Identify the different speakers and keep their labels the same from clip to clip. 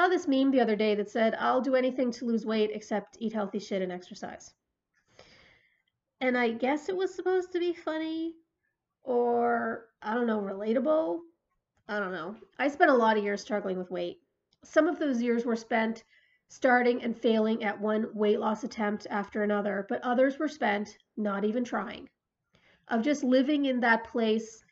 Speaker 1: Saw this meme the other day that said, I'll do anything to lose weight except eat healthy shit and exercise. And I guess it was supposed to be funny or, I don't know, relatable. I don't know. I spent a lot of years struggling with weight. Some of those years were spent starting and failing at one weight loss attempt after another, but others were spent not even trying, of just living in that place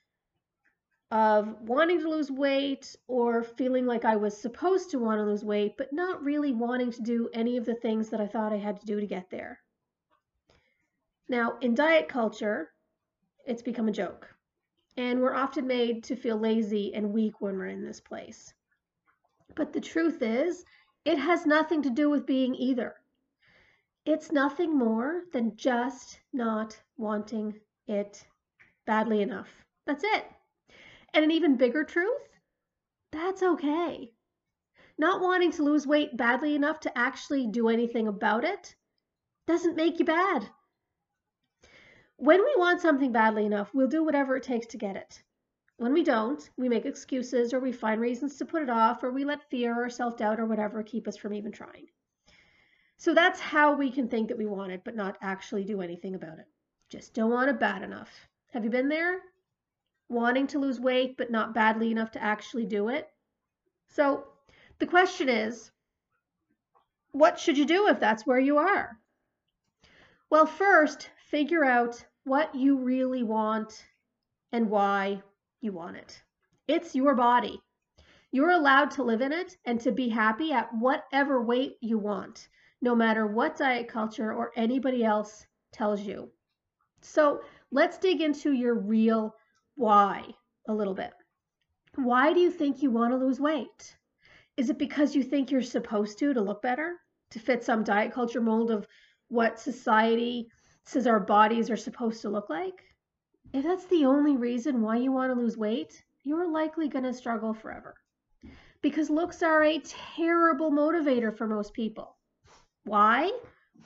Speaker 1: of wanting to lose weight or feeling like I was supposed to want to lose weight, but not really wanting to do any of the things that I thought I had to do to get there. Now, in diet culture, it's become a joke, and we're often made to feel lazy and weak when we're in this place. But the truth is, it has nothing to do with being either. It's nothing more than just not wanting it badly enough. That's it. And an even bigger truth that's okay. Not wanting to lose weight badly enough to actually do anything about it doesn't make you bad. When we want something badly enough, we'll do whatever it takes to get it. When we don't, we make excuses or we find reasons to put it off or we let fear or self doubt or whatever keep us from even trying. So that's how we can think that we want it, but not actually do anything about it. Just don't want it bad enough. Have you been there? Wanting to lose weight, but not badly enough to actually do it. So the question is, what should you do if that's where you are? Well, first, figure out what you really want and why you want it. It's your body. You're allowed to live in it and to be happy at whatever weight you want, no matter what diet culture or anybody else tells you. So let's dig into your real why a little bit. Why do you think you want to lose weight? Is it because you think you're supposed to to look better, to fit some diet culture mold of what society says our bodies are supposed to look like? If that's the only reason why you want to lose weight, you're likely going to struggle forever. Because looks are a terrible motivator for most people. Why?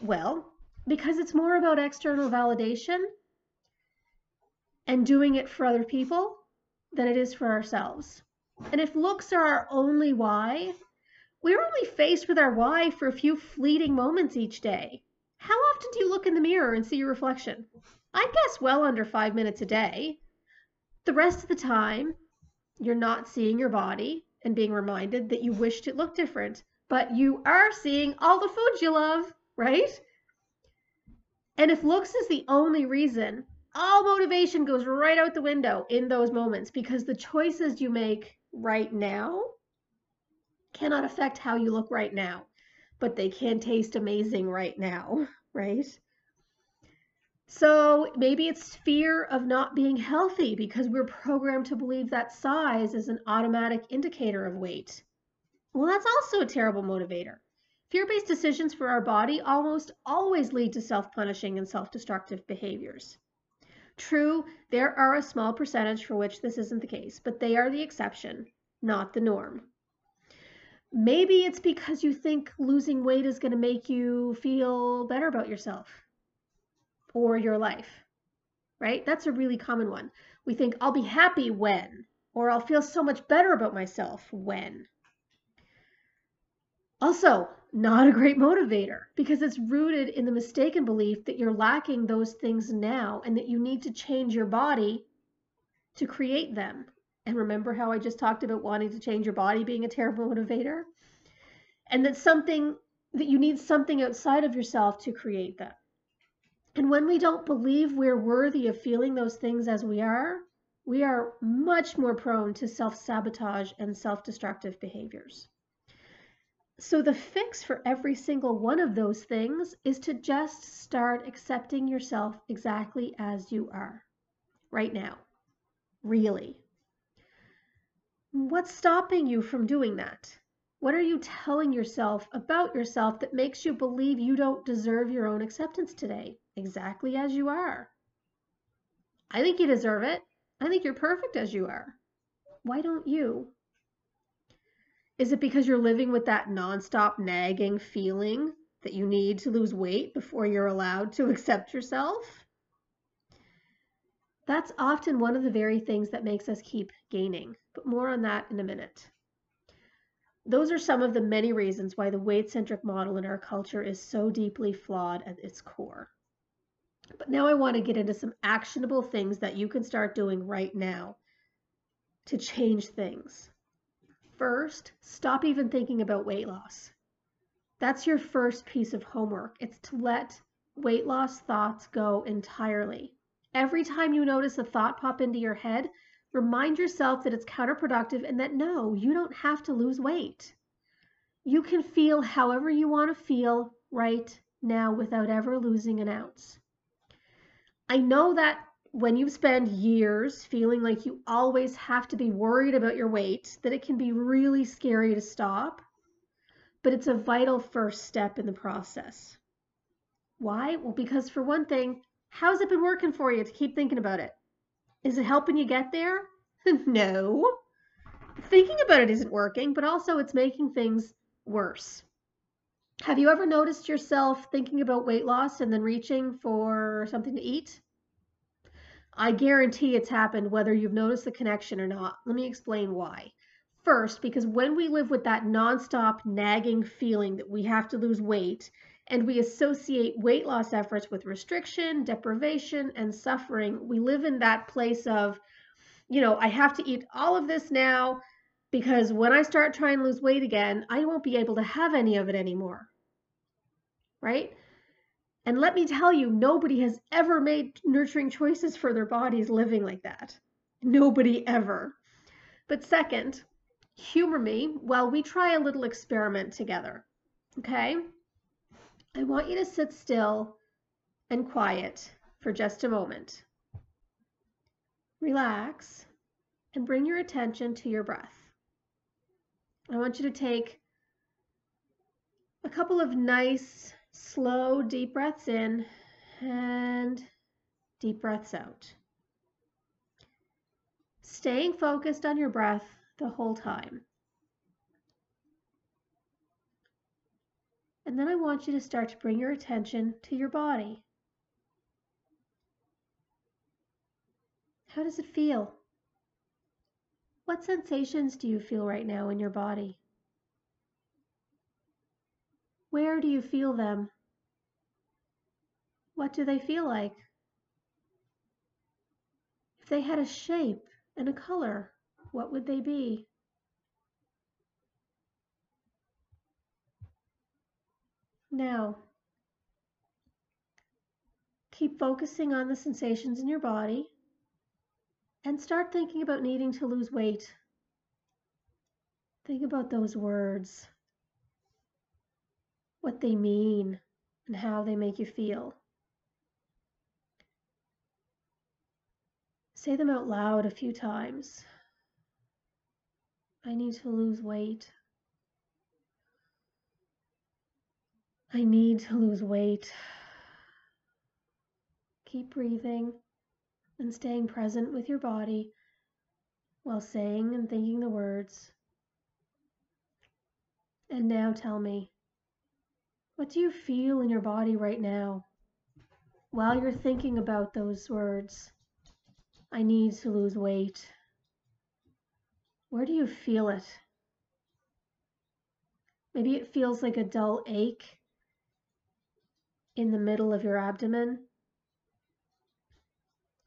Speaker 1: Well, because it's more about external validation and doing it for other people than it is for ourselves. And if looks are our only why, we're only faced with our why for a few fleeting moments each day. How often do you look in the mirror and see your reflection? I guess well under five minutes a day. The rest of the time, you're not seeing your body and being reminded that you wished it looked different, but you are seeing all the foods you love, right? And if looks is the only reason all motivation goes right out the window in those moments because the choices you make right now cannot affect how you look right now, but they can taste amazing right now, right? So maybe it's fear of not being healthy because we're programmed to believe that size is an automatic indicator of weight. Well, that's also a terrible motivator. Fear based decisions for our body almost always lead to self punishing and self destructive behaviors. True, there are a small percentage for which this isn't the case, but they are the exception, not the norm. Maybe it's because you think losing weight is going to make you feel better about yourself or your life, right? That's a really common one. We think, I'll be happy when, or I'll feel so much better about myself when. Also, not a great motivator because it's rooted in the mistaken belief that you're lacking those things now and that you need to change your body to create them. And remember how I just talked about wanting to change your body being a terrible motivator? And that something that you need something outside of yourself to create them. And when we don't believe we're worthy of feeling those things as we are, we are much more prone to self sabotage and self destructive behaviors. So the fix for every single one of those things is to just start accepting yourself exactly as you are right now. Really. What's stopping you from doing that? What are you telling yourself about yourself that makes you believe you don't deserve your own acceptance today, exactly as you are? I think you deserve it. I think you're perfect as you are. Why don't you? Is it because you're living with that nonstop nagging feeling that you need to lose weight before you're allowed to accept yourself? That's often one of the very things that makes us keep gaining, but more on that in a minute. Those are some of the many reasons why the weight centric model in our culture is so deeply flawed at its core. But now I want to get into some actionable things that you can start doing right now to change things. First, stop even thinking about weight loss. That's your first piece of homework. It's to let weight loss thoughts go entirely. Every time you notice a thought pop into your head, remind yourself that it's counterproductive and that no, you don't have to lose weight. You can feel however you want to feel right now without ever losing an ounce. I know that when you spend years feeling like you always have to be worried about your weight, that it can be really scary to stop, but it's a vital first step in the process. Why? Well, because for one thing, how's it been working for you to keep thinking about it? Is it helping you get there? no. Thinking about it isn't working, but also it's making things worse. Have you ever noticed yourself thinking about weight loss and then reaching for something to eat? I guarantee it's happened whether you've noticed the connection or not. Let me explain why. First, because when we live with that nonstop nagging feeling that we have to lose weight, and we associate weight loss efforts with restriction, deprivation, and suffering, we live in that place of, you know, I have to eat all of this now because when I start trying to lose weight again, I won't be able to have any of it anymore. Right? And let me tell you, nobody has ever made nurturing choices for their bodies living like that. Nobody ever. But second, humor me while we try a little experiment together. Okay? I want you to sit still and quiet for just a moment. Relax and bring your attention to your breath. I want you to take a couple of nice, slow, deep breaths in and deep breaths out. Staying focused on your breath the whole time. And then I want you to start to bring your attention to your body. How does it feel? What sensations do you feel right now in your body? Where do you feel them? What do they feel like? If they had a shape and a color, what would they be? Now, keep focusing on the sensations in your body and start thinking about needing to lose weight. Think about those words, what they mean, and how they make you feel. Say them out loud a few times. I need to lose weight. I need to lose weight. Keep breathing and staying present with your body while saying and thinking the words. And now tell me, what do you feel in your body right now while you're thinking about those words? I need to lose weight. Where do you feel it? Maybe it feels like a dull ache in the middle of your abdomen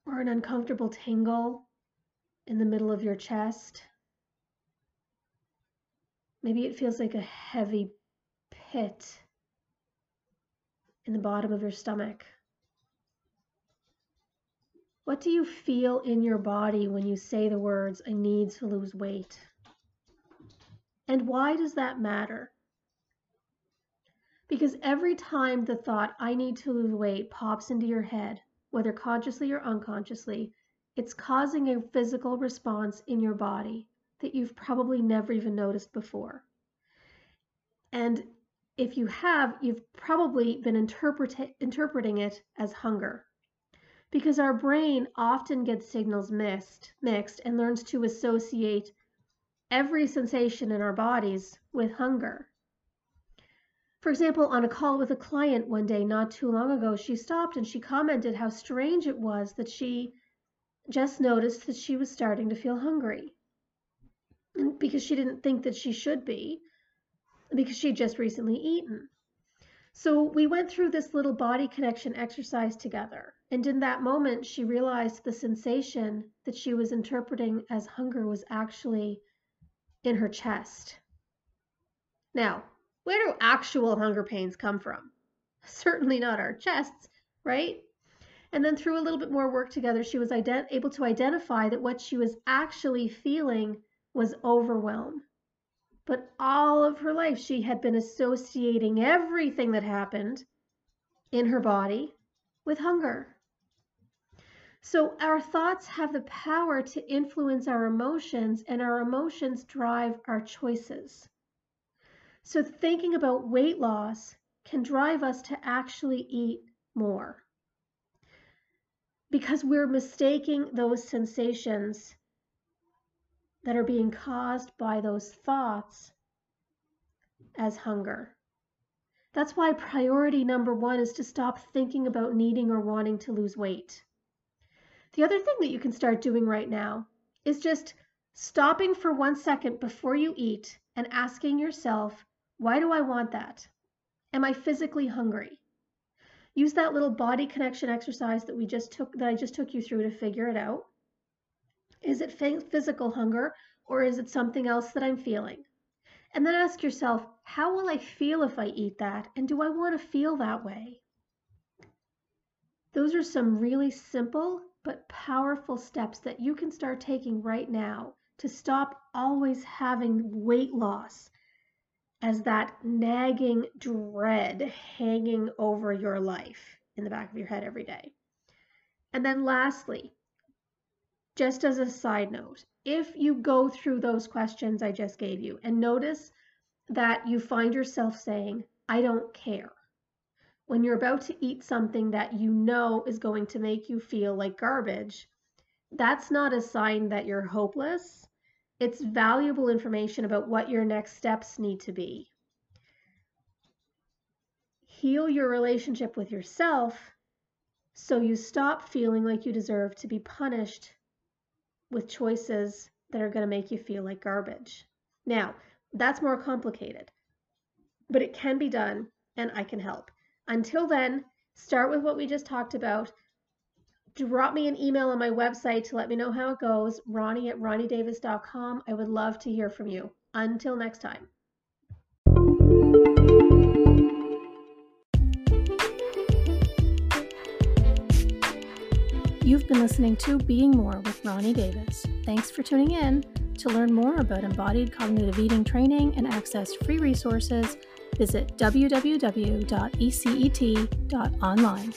Speaker 1: or an uncomfortable tingle in the middle of your chest. Maybe it feels like a heavy pit in the bottom of your stomach. What do you feel in your body when you say the words, I need to lose weight? And why does that matter? Because every time the thought, I need to lose weight, pops into your head, whether consciously or unconsciously, it's causing a physical response in your body that you've probably never even noticed before. And if you have, you've probably been interpret- interpreting it as hunger. Because our brain often gets signals mixed, mixed and learns to associate every sensation in our bodies with hunger. For example, on a call with a client one day not too long ago, she stopped and she commented how strange it was that she just noticed that she was starting to feel hungry. And because she didn't think that she should be, because she had just recently eaten. So we went through this little body connection exercise together. And in that moment, she realized the sensation that she was interpreting as hunger was actually in her chest. Now, where do actual hunger pains come from? Certainly not our chests, right? And then through a little bit more work together, she was ident- able to identify that what she was actually feeling was overwhelm. But all of her life, she had been associating everything that happened in her body with hunger. So, our thoughts have the power to influence our emotions, and our emotions drive our choices. So, thinking about weight loss can drive us to actually eat more because we're mistaking those sensations that are being caused by those thoughts as hunger. That's why priority number one is to stop thinking about needing or wanting to lose weight. The other thing that you can start doing right now is just stopping for one second before you eat and asking yourself, why do I want that? Am I physically hungry? Use that little body connection exercise that we just took that I just took you through to figure it out. Is it physical hunger or is it something else that I'm feeling? And then ask yourself, how will I feel if I eat that? And do I want to feel that way? Those are some really simple but powerful steps that you can start taking right now to stop always having weight loss as that nagging dread hanging over your life in the back of your head every day. And then lastly, just as a side note, if you go through those questions I just gave you and notice that you find yourself saying, I don't care, when you're about to eat something that you know is going to make you feel like garbage, that's not a sign that you're hopeless. It's valuable information about what your next steps need to be. Heal your relationship with yourself so you stop feeling like you deserve to be punished with choices that are going to make you feel like garbage. Now, that's more complicated, but it can be done and I can help. Until then, start with what we just talked about. Drop me an email on my website to let me know how it goes, Ronnie at ronniedavis.com. I would love to hear from you. Until next time.
Speaker 2: You've been listening to Being More with Ronnie Davis. Thanks for tuning in. To learn more about embodied cognitive eating training and access free resources, visit www.ecet.online.